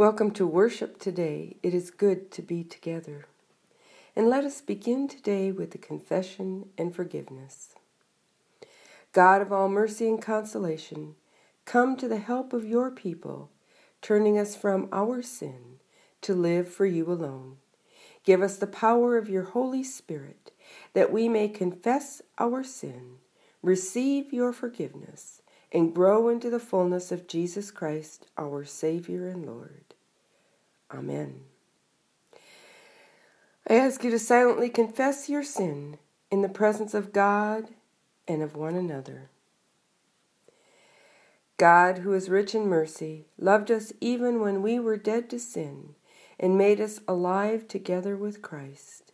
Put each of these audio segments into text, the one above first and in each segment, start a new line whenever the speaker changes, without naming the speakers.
Welcome to worship today. It is good to be together. And let us begin today with the confession and forgiveness. God of all mercy and consolation, come to the help of your people, turning us from our sin to live for you alone. Give us the power of your Holy Spirit that we may confess our sin, receive your forgiveness, and grow into the fullness of Jesus Christ, our Savior and Lord. Amen. I ask you to silently confess your sin in the presence of God and of one another. God, who is rich in mercy, loved us even when we were dead to sin and made us alive together with Christ.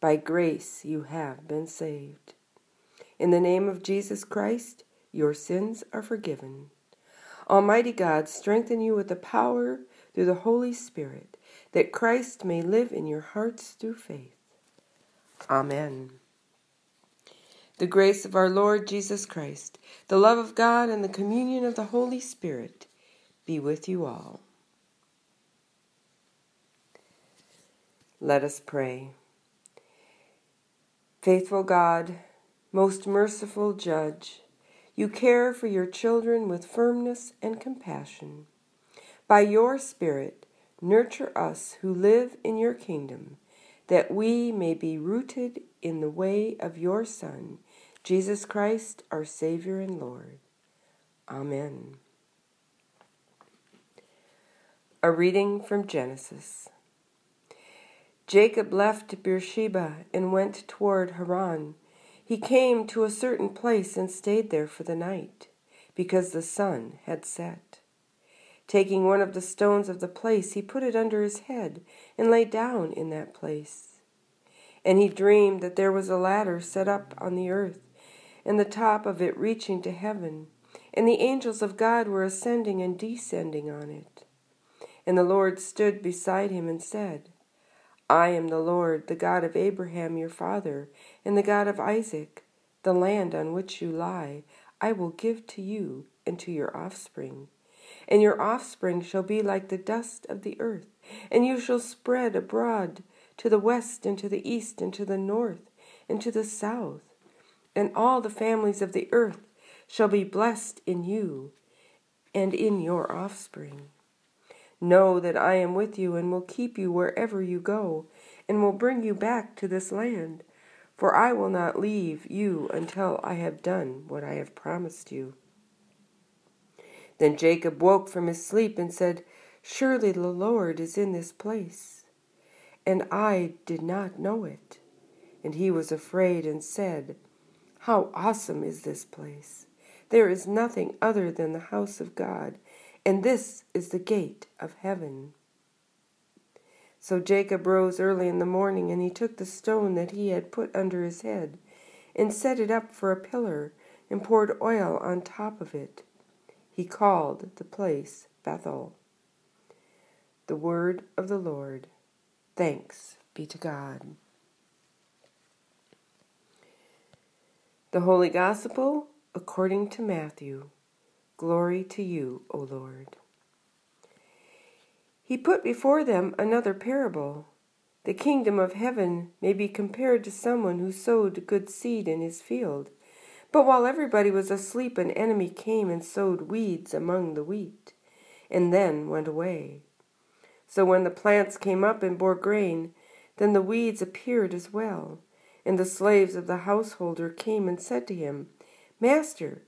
By grace you have been saved. In the name of Jesus Christ, your sins are forgiven. Almighty God, strengthen you with the power through the Holy Spirit, that Christ may live in your hearts through faith. Amen. The grace of our Lord Jesus Christ, the love of God, and the communion of the Holy Spirit be with you all. Let us pray. Faithful God, most merciful Judge, you care for your children with firmness and compassion. By your Spirit, nurture us who live in your kingdom, that we may be rooted in the way of your Son, Jesus Christ, our Savior and Lord. Amen. A reading from Genesis. Jacob left Beersheba and went toward Haran. He came to a certain place and stayed there for the night, because the sun had set. Taking one of the stones of the place, he put it under his head and lay down in that place. And he dreamed that there was a ladder set up on the earth, and the top of it reaching to heaven, and the angels of God were ascending and descending on it. And the Lord stood beside him and said, I am the Lord, the God of Abraham your father, and the God of Isaac. The land on which you lie I will give to you and to your offspring. And your offspring shall be like the dust of the earth, and you shall spread abroad to the west and to the east and to the north and to the south. And all the families of the earth shall be blessed in you and in your offspring. Know that I am with you and will keep you wherever you go, and will bring you back to this land. For I will not leave you until I have done what I have promised you. Then Jacob woke from his sleep and said, Surely the Lord is in this place. And I did not know it. And he was afraid and said, How awesome is this place! There is nothing other than the house of God and this is the gate of heaven. So Jacob rose early in the morning, and he took the stone that he had put under his head, and set it up for a pillar, and poured oil on top of it. He called the place Bethel. The word of the Lord. Thanks be to God. The Holy Gospel according to Matthew. Glory to you, O Lord. He put before them another parable. The kingdom of heaven may be compared to someone who sowed good seed in his field. But while everybody was asleep, an enemy came and sowed weeds among the wheat, and then went away. So when the plants came up and bore grain, then the weeds appeared as well. And the slaves of the householder came and said to him, Master,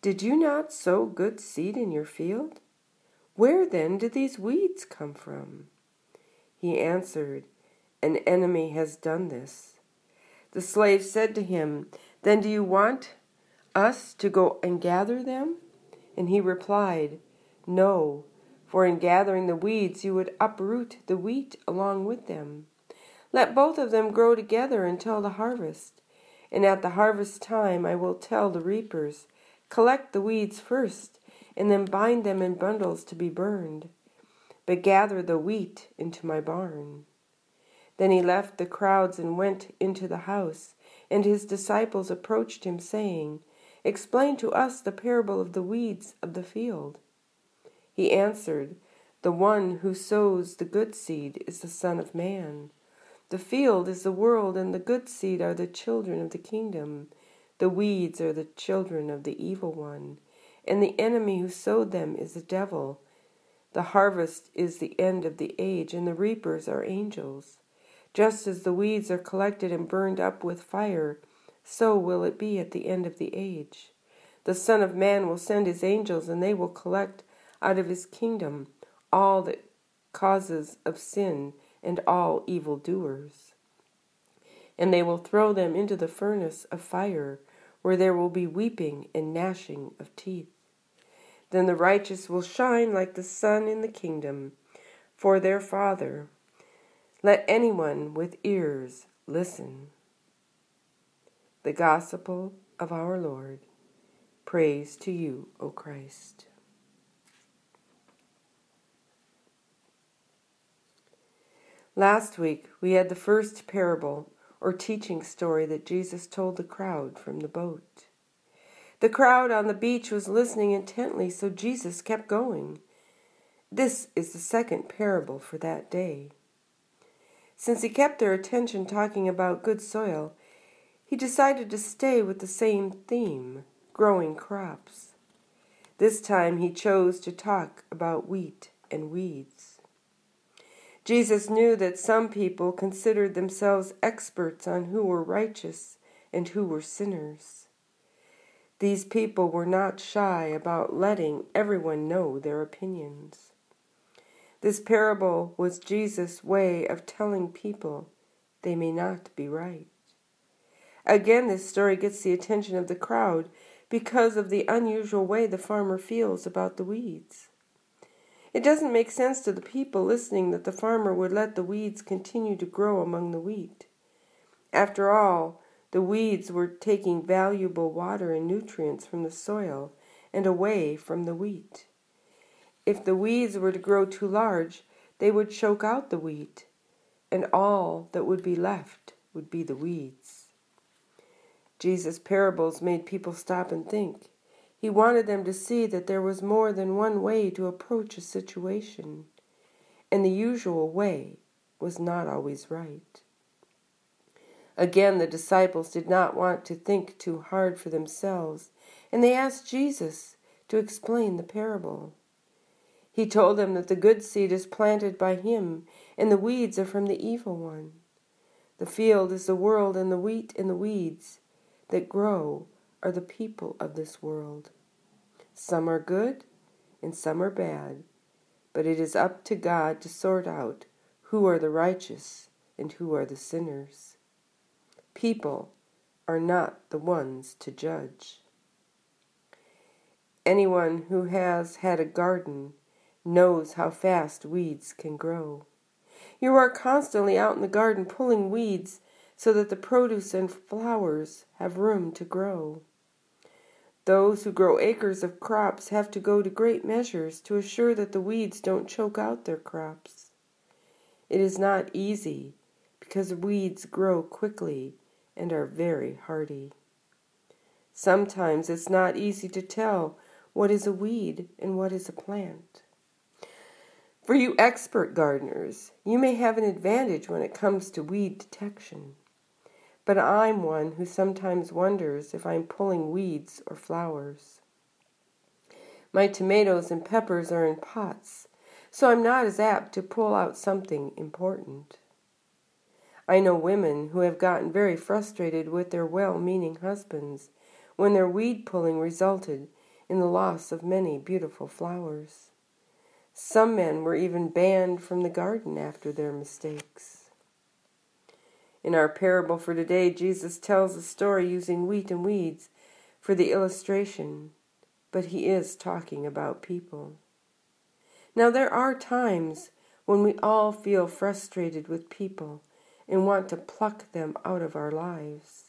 did you not sow good seed in your field? Where then did these weeds come from? He answered, An enemy has done this. The slave said to him, Then do you want us to go and gather them? And he replied, No, for in gathering the weeds you would uproot the wheat along with them. Let both of them grow together until the harvest. And at the harvest time I will tell the reapers, Collect the weeds first, and then bind them in bundles to be burned, but gather the wheat into my barn. Then he left the crowds and went into the house, and his disciples approached him, saying, Explain to us the parable of the weeds of the field. He answered, The one who sows the good seed is the Son of Man. The field is the world, and the good seed are the children of the kingdom. The weeds are the children of the evil one, and the enemy who sowed them is the devil. The harvest is the end of the age, and the reapers are angels. Just as the weeds are collected and burned up with fire, so will it be at the end of the age. The Son of Man will send his angels, and they will collect out of his kingdom all the causes of sin and all evil doers. And they will throw them into the furnace of fire, where there will be weeping and gnashing of teeth. Then the righteous will shine like the sun in the kingdom for their Father. Let anyone with ears listen. The Gospel of our Lord. Praise to you, O Christ. Last week, we had the first parable or teaching story that Jesus told the crowd from the boat. The crowd on the beach was listening intently, so Jesus kept going. This is the second parable for that day. Since he kept their attention talking about good soil, he decided to stay with the same theme growing crops. This time he chose to talk about wheat and weeds. Jesus knew that some people considered themselves experts on who were righteous and who were sinners. These people were not shy about letting everyone know their opinions. This parable was Jesus' way of telling people they may not be right. Again, this story gets the attention of the crowd because of the unusual way the farmer feels about the weeds. It doesn't make sense to the people listening that the farmer would let the weeds continue to grow among the wheat. After all, the weeds were taking valuable water and nutrients from the soil and away from the wheat. If the weeds were to grow too large, they would choke out the wheat, and all that would be left would be the weeds. Jesus' parables made people stop and think. He wanted them to see that there was more than one way to approach a situation, and the usual way was not always right. Again, the disciples did not want to think too hard for themselves, and they asked Jesus to explain the parable. He told them that the good seed is planted by him, and the weeds are from the evil one. The field is the world, and the wheat and the weeds that grow are the people of this world. Some are good, and some are bad, but it is up to God to sort out who are the righteous and who are the sinners. People are not the ones to judge. Anyone who has had a garden knows how fast weeds can grow. You are constantly out in the garden pulling weeds so that the produce and flowers have room to grow. Those who grow acres of crops have to go to great measures to assure that the weeds don't choke out their crops. It is not easy because weeds grow quickly and are very hardy. Sometimes it's not easy to tell what is a weed and what is a plant. For you expert gardeners, you may have an advantage when it comes to weed detection. But I'm one who sometimes wonders if I'm pulling weeds or flowers. My tomatoes and peppers are in pots, so I'm not as apt to pull out something important. I know women who have gotten very frustrated with their well meaning husbands when their weed pulling resulted in the loss of many beautiful flowers. Some men were even banned from the garden after their mistakes. In our parable for today, Jesus tells a story using wheat and weeds for the illustration, but he is talking about people. Now, there are times when we all feel frustrated with people and want to pluck them out of our lives.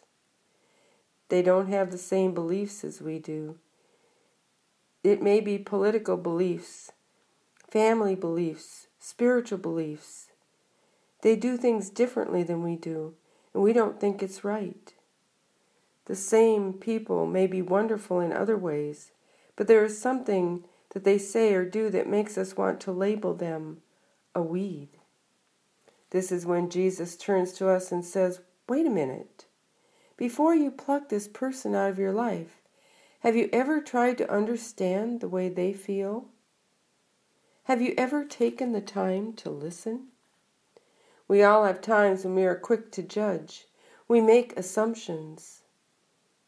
They don't have the same beliefs as we do. It may be political beliefs family beliefs, spiritual beliefs. They do things differently than we do, and we don't think it's right. The same people may be wonderful in other ways, but there is something that they say or do that makes us want to label them a weed. This is when Jesus turns to us and says, Wait a minute. Before you pluck this person out of your life, have you ever tried to understand the way they feel? Have you ever taken the time to listen? We all have times when we are quick to judge. We make assumptions.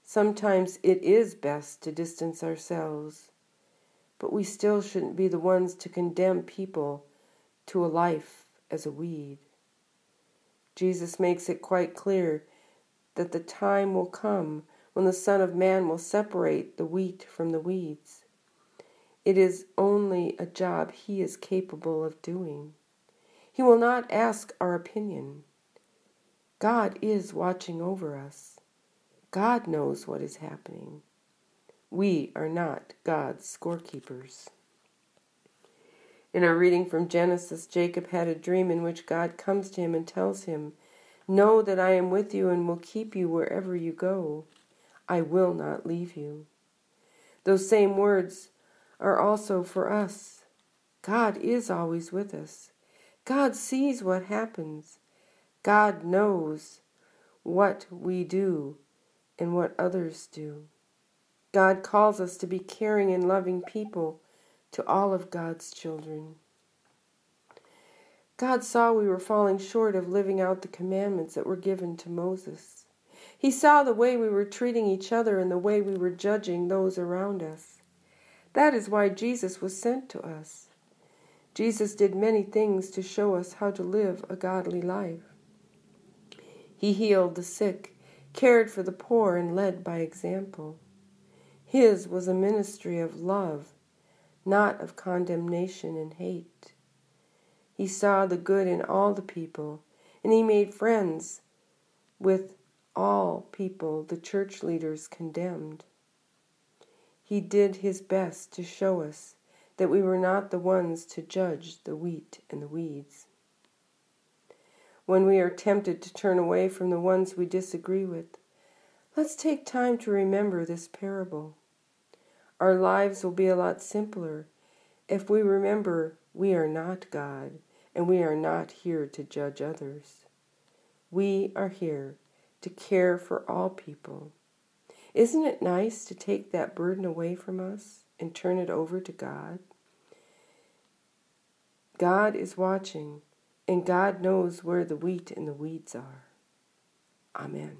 Sometimes it is best to distance ourselves, but we still shouldn't be the ones to condemn people to a life as a weed. Jesus makes it quite clear that the time will come when the Son of Man will separate the wheat from the weeds. It is only a job he is capable of doing. He will not ask our opinion. God is watching over us. God knows what is happening. We are not God's scorekeepers. In our reading from Genesis, Jacob had a dream in which God comes to him and tells him, Know that I am with you and will keep you wherever you go. I will not leave you. Those same words are also for us. God is always with us. God sees what happens. God knows what we do and what others do. God calls us to be caring and loving people to all of God's children. God saw we were falling short of living out the commandments that were given to Moses. He saw the way we were treating each other and the way we were judging those around us. That is why Jesus was sent to us. Jesus did many things to show us how to live a godly life. He healed the sick, cared for the poor, and led by example. His was a ministry of love not of condemnation and hate. He saw the good in all the people, and he made friends with all people the church leaders condemned. He did his best to show us that we were not the ones to judge the wheat and the weeds. When we are tempted to turn away from the ones we disagree with, let's take time to remember this parable. Our lives will be a lot simpler if we remember we are not God and we are not here to judge others. We are here to care for all people. Isn't it nice to take that burden away from us and turn it over to God? God is watching, and God knows where the wheat and the weeds are. Amen.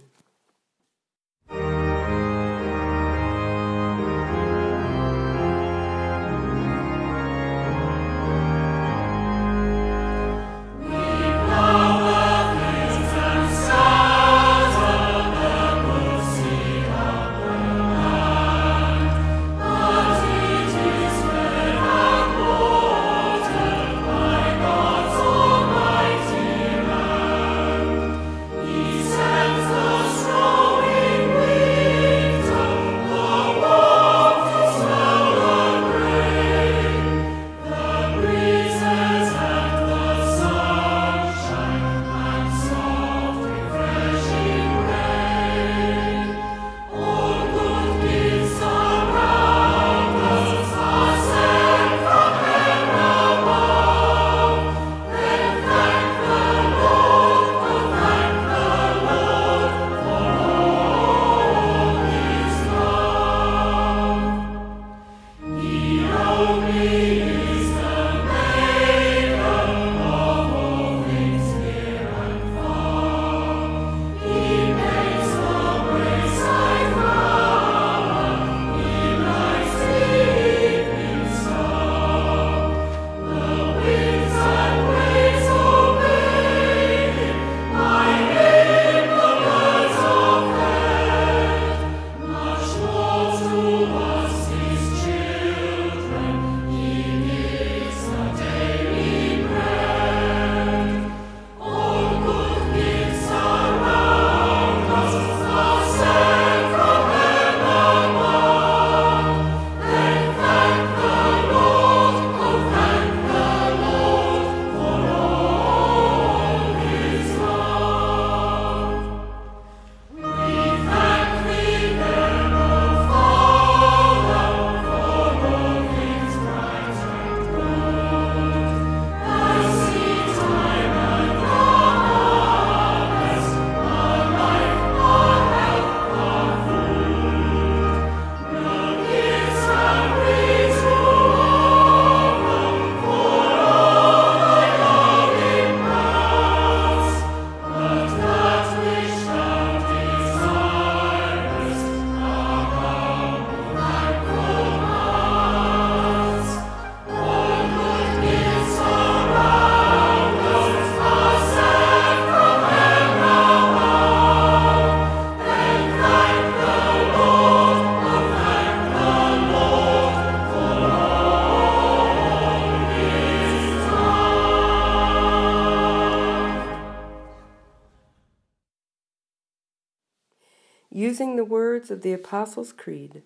Using the words of the Apostles' Creed,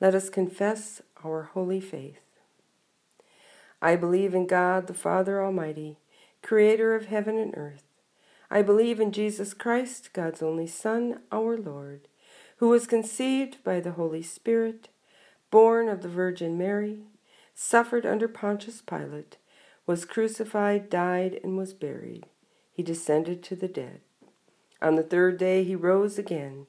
let us confess our holy faith. I believe in God, the Father Almighty, creator of heaven and earth. I believe in Jesus Christ, God's only Son, our Lord, who was conceived by the Holy Spirit, born of the Virgin Mary, suffered under Pontius Pilate, was crucified, died, and was buried. He descended to the dead. On the third day he rose again.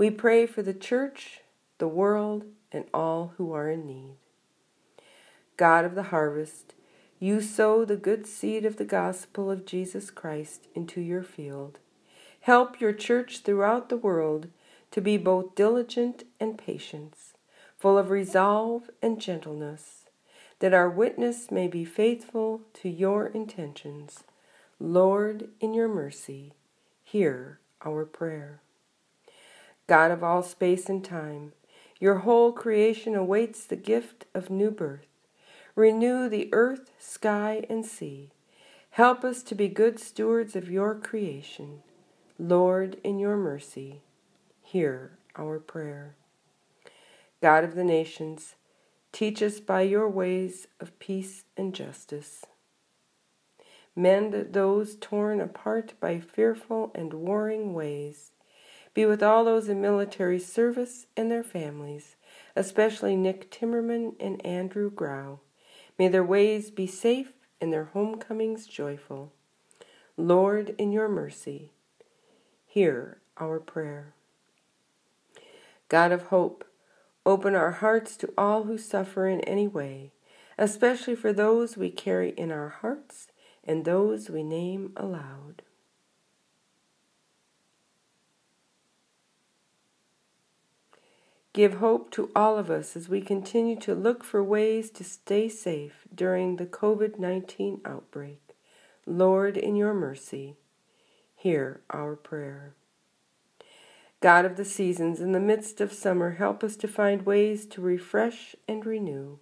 we pray for the church, the world, and all who are in need. God of the harvest, you sow the good seed of the gospel of Jesus Christ into your field. Help your church throughout the world to be both diligent and patient, full of resolve and gentleness, that our witness may be faithful to your intentions. Lord, in your mercy, hear our prayer. God of all space and time, your whole creation awaits the gift of new birth. Renew the earth, sky, and sea. Help us to be good stewards of your creation. Lord, in your mercy, hear our prayer. God of the nations, teach us by your ways of peace and justice. Mend those torn apart by fearful and warring ways. Be with all those in military service and their families, especially Nick Timmerman and Andrew Grau. May their ways be safe and their homecomings joyful. Lord, in your mercy, hear our prayer. God of hope, open our hearts to all who suffer in any way, especially for those we carry in our hearts and those we name aloud. Give hope to all of us as we continue to look for ways to stay safe during the COVID 19 outbreak. Lord, in your mercy, hear our prayer. God of the seasons, in the midst of summer, help us to find ways to refresh and renew.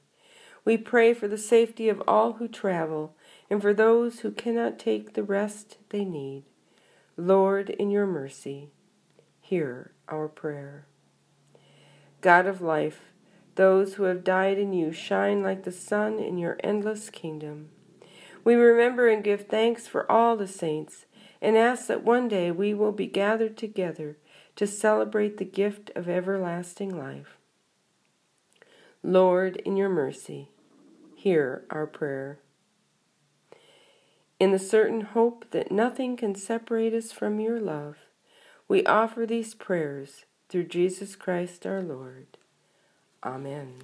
We pray for the safety of all who travel and for those who cannot take the rest they need. Lord, in your mercy, hear our prayer. God of life, those who have died in you shine like the sun in your endless kingdom. We remember and give thanks for all the saints and ask that one day we will be gathered together to celebrate the gift of everlasting life. Lord, in your mercy, hear our prayer. In the certain hope that nothing can separate us from your love, we offer these prayers through Jesus Christ our Lord. Amen.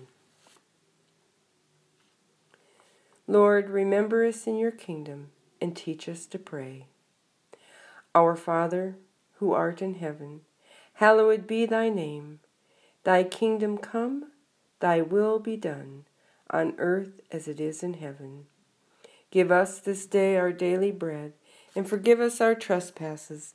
Lord, remember us in your kingdom and teach us to pray. Our Father, who art in heaven, hallowed be thy name. Thy kingdom come, thy will be done, on earth as it is in heaven. Give us this day our daily bread, and forgive us our trespasses,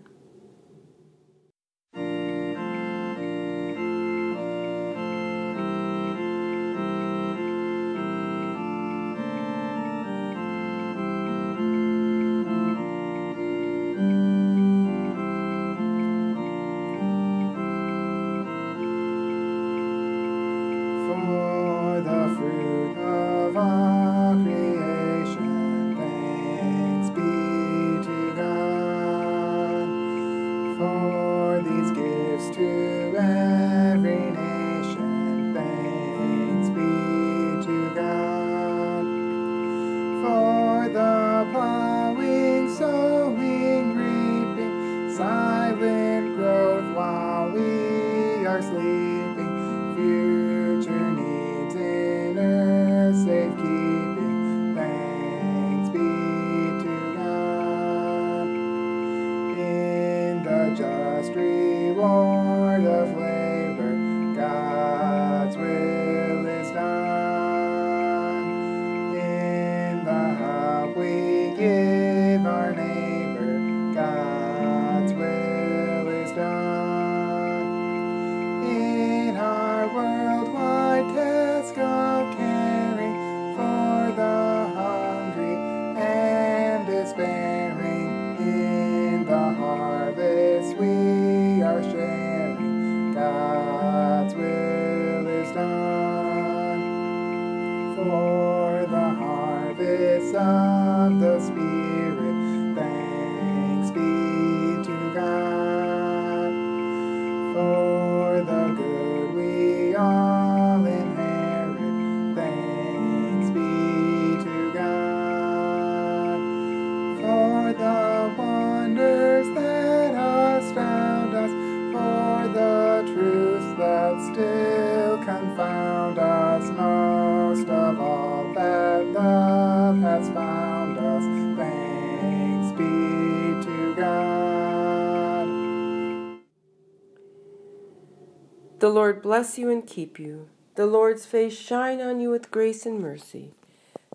Lord bless you and keep you. The Lord's face shine on you with grace and mercy.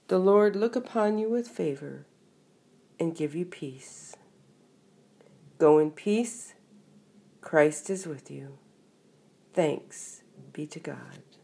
The Lord look upon you with favor and give you peace. Go in peace. Christ is with you. Thanks be to God.